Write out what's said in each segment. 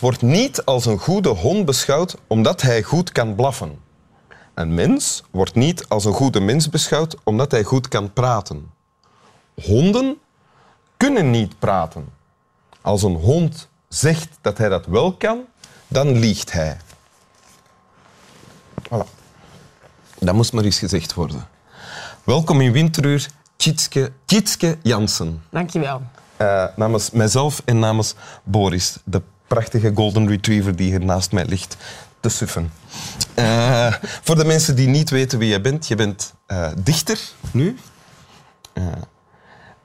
Wordt niet als een goede hond beschouwd omdat hij goed kan blaffen. Een mens wordt niet als een goede mens beschouwd omdat hij goed kan praten. Honden kunnen niet praten. Als een hond zegt dat hij dat wel kan, dan liegt hij. Voilà. Dat moest maar eens gezegd worden. Welkom in Winteruur, Tjitske, Tjitske Jansen. Dankjewel. Uh, namens mijzelf en namens Boris, de prachtige golden retriever die hier naast mij ligt te suffen. Uh, voor de mensen die niet weten wie je bent, je bent uh, dichter nu.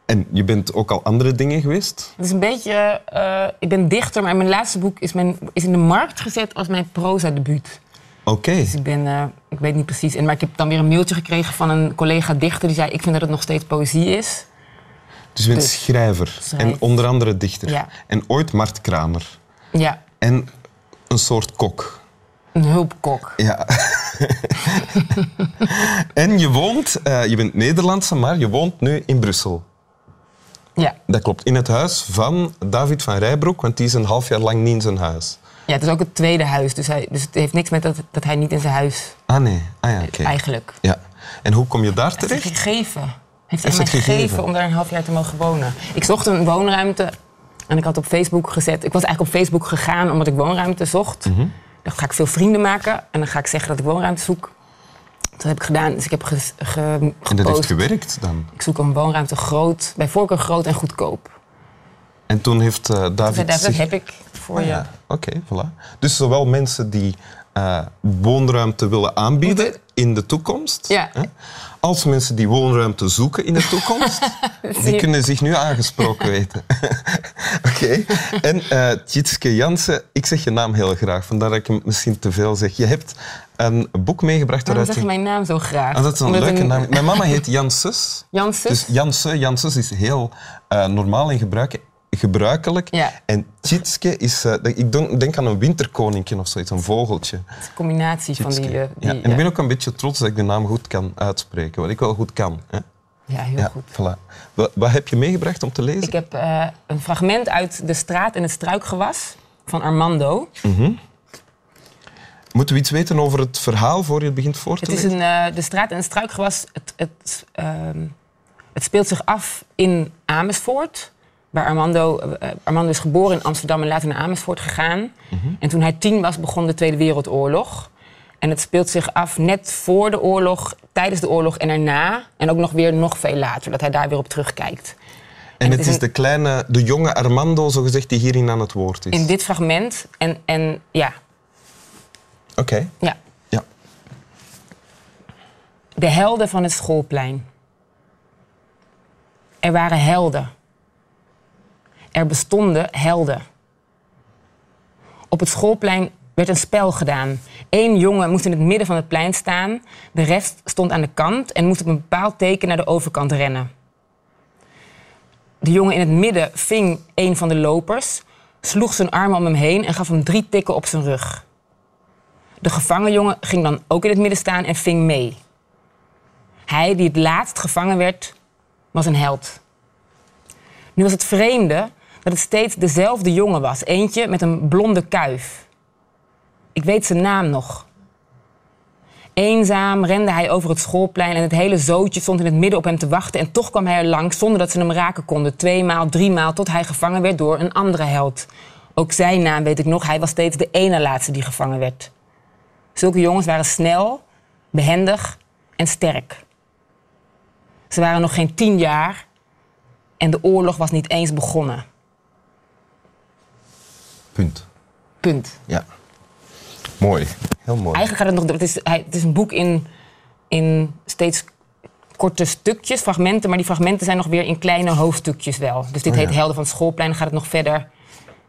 en je bent ook al andere dingen geweest? Het is een beetje... ik ben dichter, maar mijn laatste boek is, mijn, is in de markt gezet als mijn proza-debuut. Oké. Dus ik ben, ik weet niet precies. En, maar ik heb dan weer een mailtje gekregen van een collega dichter die zei: Ik vind dat het nog steeds poëzie is. Dus je bent dus, schrijver en onder andere dichter. Ja. En ooit marktkramer. Ja. En een soort kok. Een hulpkok. Ja. en je woont, uh, je bent Nederlandse, maar je woont nu in Brussel. Ja. Dat klopt. In het huis van David van Rijbroek, want die is een half jaar lang niet in zijn huis. Ja, het is ook het tweede huis, dus, hij, dus het heeft niks met dat, dat hij niet in zijn huis... Ah nee, ah ja, oké. Eigenlijk. Ja. En hoe kom je daar terecht? Heeft gegeven. Heeft hij mij gegeven, gegeven om daar een half jaar te mogen wonen. Ik zocht een woonruimte en ik had op Facebook gezet... Ik was eigenlijk op Facebook gegaan omdat ik woonruimte zocht. Dan ga ik veel vrienden maken en dan ga ik zeggen dat ik woonruimte zoek. Dat heb ik gedaan, dus ik heb ge, ge, En dat heeft gewerkt dan? Ik zoek een woonruimte groot, bij voorkeur groot en goedkoop. En toen heeft uh, David... Dat, dat heb ik voor ah, je. Oké, voilà. Dus zowel mensen die uh, woonruimte willen aanbieden in de toekomst... Ja. Hè, als mensen die woonruimte zoeken in de toekomst, die kunnen zich nu aangesproken weten. Oké. En uh, Tjitske Jansen, ik zeg je naam heel graag, vandaar dat ik hem misschien te veel zeg. Je hebt een boek meegebracht. Waarom zeg je mijn naam zo graag? Ah, dat is een leuke naam. Mijn mama heet Janses. Janses? Dus Jansen, Janses is heel uh, normaal in gebruik gebruikelijk. Ja. En Tjitske is, uh, ik denk aan een winterkoninkje of zoiets, een vogeltje. Het is een combinatie van die... Uh, die ja. En ik ben ook een beetje trots dat ik de naam goed kan uitspreken, wat ik wel goed kan. Hè? Ja, heel ja, goed. Voilà. Wat, wat, heb je meegebracht om te lezen? Ik heb uh, een fragment uit De straat en het struikgewas van Armando. Mm -hmm. Moeten we iets weten over het verhaal voor je het begint voor te het is lezen? Een, De straat en het struikgewas, het, het, ehm, het speelt zich af in Amersfoort waar Armando, uh, Armando is geboren in Amsterdam en later naar Amersfoort gegaan. Mm -hmm. En toen hij tien was, begon de Tweede Wereldoorlog. En het speelt zich af net voor de oorlog, tijdens de oorlog en erna. En ook nog weer nog veel later, dat hij daar weer op terugkijkt. En, en het, het is, een... de kleine, de jonge Armando, zogezegd, die hierin aan het woord is. In dit fragment. En, en ja. Oké. Okay. Ja. ja. De helden van het schoolplein. Er waren helden. Er bestonden helden. Op het schoolplein werd een spel gedaan. Eén jongen moest in het midden van het plein staan. De rest stond aan de kant en moest op een bepaald teken naar de overkant rennen. De jongen in het midden ving een van de lopers, sloeg zijn armen om hem heen en gaf hem drie tikken op zijn rug. De gevangen jongen ging dan ook in het midden staan en ving mee. Hij die het laatst gevangen werd, was een held. Nu was het vreemde dat het steeds dezelfde jongen was. Eentje met een blonde kuif. Ik weet zijn naam nog. Eenzaam rende hij over het schoolplein en het hele zootje stond in het midden op hem te wachten. En toch kwam hij er langs zonder dat ze hem raken konden. Tweemaal, driemaal, tot hij gevangen werd door een andere held. Ook zijn naam weet ik nog. Hij was steeds de ene laatste die gevangen werd. Zulke jongens waren snel, behendig en sterk. Ze waren nog geen tien jaar en de oorlog was niet eens begonnen. Punt. Punt. Ja. Mooi. Heel mooi. Eigenlijk gaat het nog... Het is, het is een boek in, in steeds korte stukjes, fragmenten. Maar die fragmenten zijn nog weer in kleine hoofdstukjes wel. Dus dit Oh, ja. heet Helden van het Schoolplein. Dan gaat het nog verder.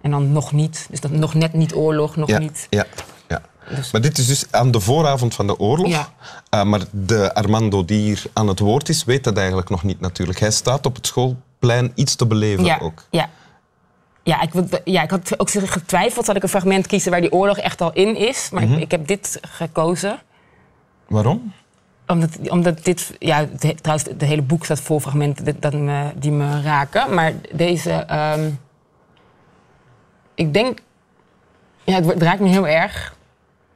En dan nog niet. Dus dat nog net niet oorlog, nog ja. niet. Ja. ja. Maar dit is dus aan de vooravond van de oorlog. Ja. Uh, maar de Armando die hier aan het woord is, weet dat eigenlijk nog niet natuurlijk. Hij staat op het schoolplein iets te beleven Ja, ook. ja. Ja ik, ja, ik had ook getwijfeld, zal ik een fragment kiezen waar die oorlog echt al in is. Maar Mhm. ik, ik heb dit gekozen. Waarom? Omdat, omdat dit, ja, de- trouwens, het hele boek staat vol fragmenten dat, dat me, die me raken. Maar deze, ehm, ik denk Ja, het, raakt me heel erg.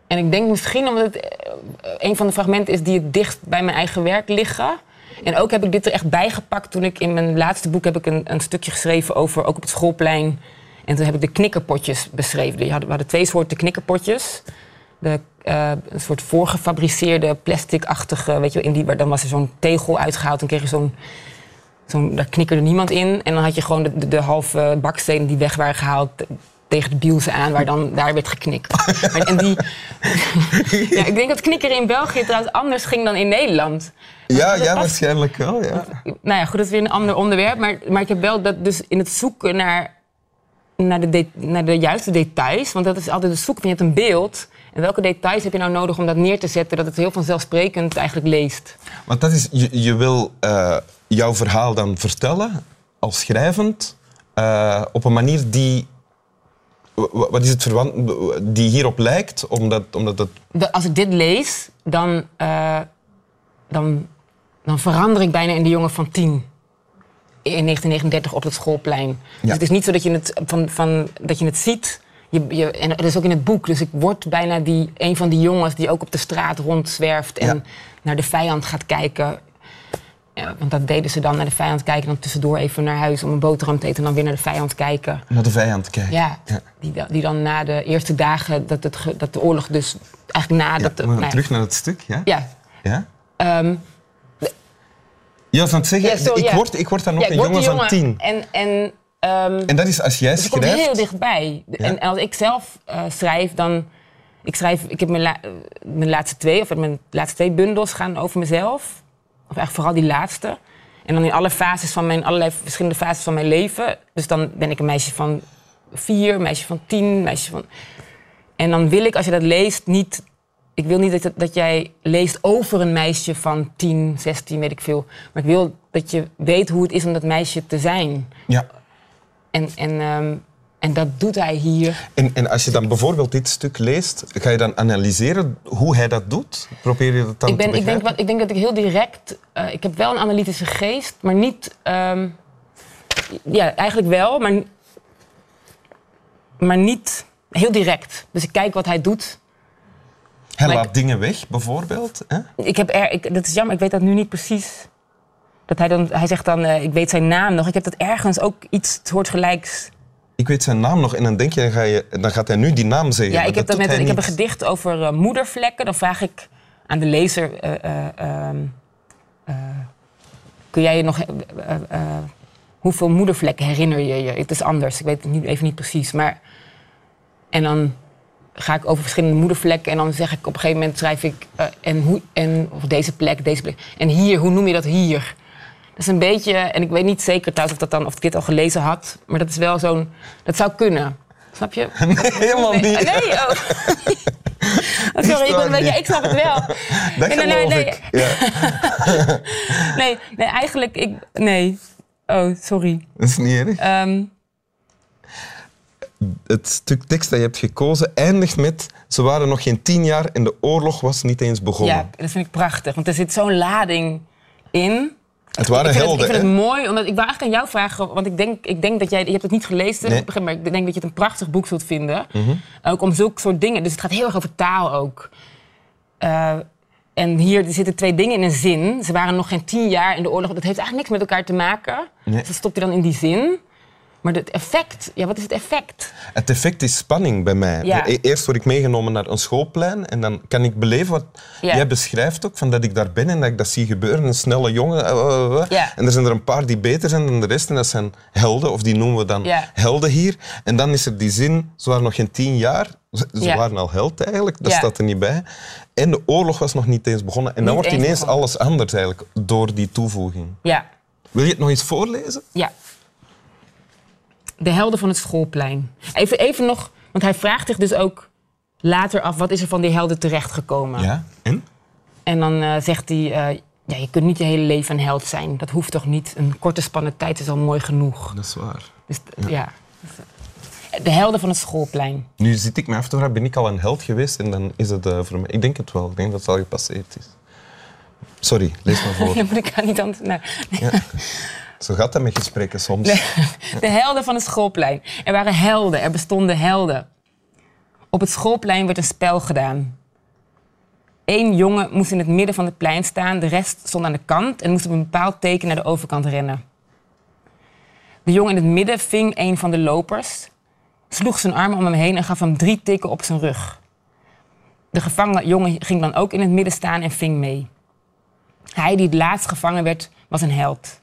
En ik denk misschien omdat het eh, een van de fragmenten is die het dichtst bij mijn eigen werk liggen. En ook heb ik dit er echt bijgepakt toen ik in mijn laatste boek heb ik een, een stukje geschreven over, ook op het schoolplein. En toen heb ik de knikkerpotjes beschreven. Je had- We hadden twee soorten knikkerpotjes. De, eh, een soort voorgefabriceerde plasticachtige, weet je, wel, in die, dan was er zo'n tegel uitgehaald. Dan kreeg je zo'n Zo'n, daar knikkerde niemand in. En dan had je gewoon de, de, de halve bakstenen die weg waren gehaald tegen de bielsen aan, waar dan daar werd geknikt. Maar- en die, ja, ik denk dat knikkeren in België trouwens anders ging dan in Nederland. Ja, ja waarschijnlijk wel. Ja. Nou ja, goed, dat is weer een ander onderwerp. Maar, maar ik heb wel dat dus in het zoeken naar, naar, de, de- naar de juiste details. Want dat is altijd het zoeken je hebt een beeld. En welke details heb je nou nodig om dat neer te zetten, dat het heel vanzelfsprekend eigenlijk leest? Want dat is, je, je wil eh, jouw verhaal dan vertellen als schrijvend eh, op een manier die. Wa- wa- Wat is het verwant? Die hierop lijkt, omdat, omdat het. de- als ik dit lees, dan, eh, dan, dan verander ik bijna in de jongen van tien. In 1939 op het schoolplein. Dus het is niet zo dat je het, van, van, dat je het ziet. Je, je, en dat is ook in het boek. Dus ik word bijna die, een van die jongens die ook op de straat rondzwerft en Ja. naar de vijand gaat kijken. Ja, want dat deden ze dan naar de vijand kijken en dan tussendoor even naar huis om een boterham te eten en dan weer naar de vijand kijken. naar de vijand kijken. Ja, Ja. Die, die dan na de eerste dagen dat, het, dat de oorlog dus eigenlijk na Ja, dat... maar nou terug naar het stuk, ja? Ja. Ja, ehm, ja van het zeggen, zo, ik, word, ik word dan nog ik een jongen van tien. En, en, ehm, En dat is als jij dus het komt schrijft... heel dichtbij. En als ik zelf eh, schrijf, dan... Ik, schrijf, ik heb mijn, la- eh, mijn laatste twee, of mijn laatste twee bundels gaan over mezelf. Of eigenlijk vooral die laatste. En dan in alle fases van mijn, allerlei verschillende fases van mijn leven. Dus dan ben ik een meisje van vier, een meisje van tien, een meisje van... En dan wil ik, als je dat leest, niet... Ik wil niet dat, dat jij leest over een meisje van 10, 16, weet ik veel. Maar ik wil dat je weet hoe het is om dat meisje te zijn. Ja. En, en, ehm, en dat doet hij hier. En, en als je dan bijvoorbeeld dit stuk leest, ga je dan analyseren hoe hij dat doet? Probeer je dat dan Ik, ben, te ik, denk, begrijpen? ik denk dat ik heel direct... eh, ik heb wel een analytische geest, maar niet... ehm, ja, eigenlijk wel, maar, maar niet heel direct. Dus ik kijk wat hij doet. Hij maar laat ik- dingen weg, bijvoorbeeld. Hè? Ik heb er, ik, dat is jammer, ik weet dat nu niet precies. Dat hij, dan, hij zegt dan, eh, ik weet zijn naam nog. Ik heb dat ergens ook iets soortgelijks... Ik weet zijn naam nog en dan denk je, dan, ga je, dan gaat hij nu die naam zeggen. Ja, ik heb, dat met, ik heb een gedicht over eh, moedervlekken. Dan vraag ik aan de lezer... eh, eh, ehm, eh, kun jij je nog... hoeveel moedervlekken herinner je je? Het is anders, ik weet het niet, even niet precies. Maar, en dan ga ik over verschillende moedervlekken... en dan zeg ik op een gegeven moment, schrijf ik... en hoe, en, of deze plek, deze plek. En hier, hoe noem je dat hier? Is een beetje... En ik weet niet zeker trouwens of, dat dan, of ik dit al gelezen had... maar dat is wel zo'n... Dat zou kunnen. Snap je? Nee, helemaal Nee, niet. nee, oh. Oh, Sorry, ik, ben, niet. ik snap het wel. Dat Nee, nee, nee, ik. Ja, Nee, nee, eigenlijk, ik, nee. Oh, sorry. dat is niet erg. Ehm, Het stuk tekst dat je hebt gekozen eindigt met... Ze waren nog geen tien jaar en de oorlog was niet eens begonnen. ja, dat vind ik prachtig, want er zit zo'n lading in. Het waren ik vind, helden, het, ik vind het mooi, omdat ik wou eigenlijk aan jou vragen, want ik denk, ik denk dat jij, je hebt het niet gelezen, Nee. Mhm. maar ik denk dat je het een prachtig boek zult vinden. Ook om zulke soort dingen. Dus het gaat heel erg over taal ook. Eh, en hier er zitten twee dingen in een zin. Ze waren nog geen tien jaar in de oorlog. Dat heeft eigenlijk niks met elkaar te maken. Nee. Dus dat stopt je dan in die zin. Maar het effect, ja, wat is het effect? Het effect is spanning bij mij. Ja. E- Eerst word ik meegenomen naar een schoolplein en dan kan ik beleven wat Ja. jij beschrijft ook, van dat ik daar ben en dat ik dat zie gebeuren. Een snelle jongen. eh, eh, eh. Ja. En er zijn er een paar die beter zijn dan de rest en dat zijn helden, of die noemen we dan helden hier. En dan is er die zin, ze waren nog geen tien jaar, ze Ja. waren al held eigenlijk, dat Ja. staat er niet bij. En de oorlog was nog niet eens begonnen. En dan Niet wordt eens ineens begonnen. alles anders eigenlijk, door die toevoeging. Ja, Wil je het nog eens voorlezen? ja. De helden van het schoolplein. Even, even nog, want hij vraagt zich dus ook later af... wat is er van die helden terechtgekomen? Ja. En? En dan eh, zegt hij, eh, ja, je kunt niet je hele leven een held zijn. Dat hoeft toch niet? Een korte spanne tijd is al mooi genoeg. Dat is waar. Dus, ja. De helden van het schoolplein. Nu zit ik me af te vragen, ben ik al een held geweest? En dan is het eh, voor mij... Ik denk het wel. Ik denk dat het al gepasseerd is. Sorry, lees maar voor. Dan moet ik aan niet aan... Nou, Zo gaat dat met gesprekken soms. de helden van het schoolplein. Er waren helden, er bestonden helden. Op het schoolplein werd een spel gedaan. Eén jongen moest in het midden van het plein staan, de rest stond aan de kant en moest op een bepaald teken naar de overkant rennen. De jongen in het midden ving een van de lopers, sloeg zijn armen om hem heen en gaf hem drie tikken op zijn rug. De gevangen jongen ging dan ook in het midden staan en ving mee. Hij die het laatst gevangen werd, was een held.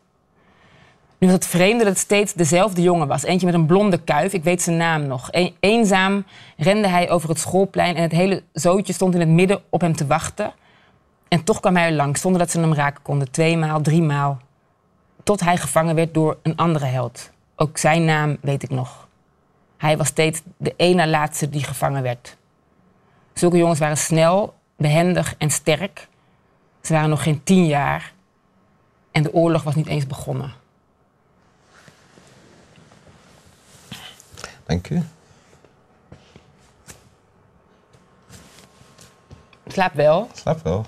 Nu was het vreemde dat het steeds dezelfde jongen was. Eentje met een blonde kuif, ik weet zijn naam nog. E- eenzaam rende hij over het schoolplein en het hele zootje stond in het midden op hem te wachten. En toch kwam hij langs, zonder dat ze hem raken konden. Tweemaal, driemaal. Tot hij gevangen werd door een andere held. Ook zijn naam weet ik nog. Hij was steeds de ene laatste die gevangen werd. Zulke jongens waren snel, behendig en sterk. Ze waren nog geen tien jaar. En de oorlog was niet eens begonnen. Dank u. Slaap wel. Slaap wel.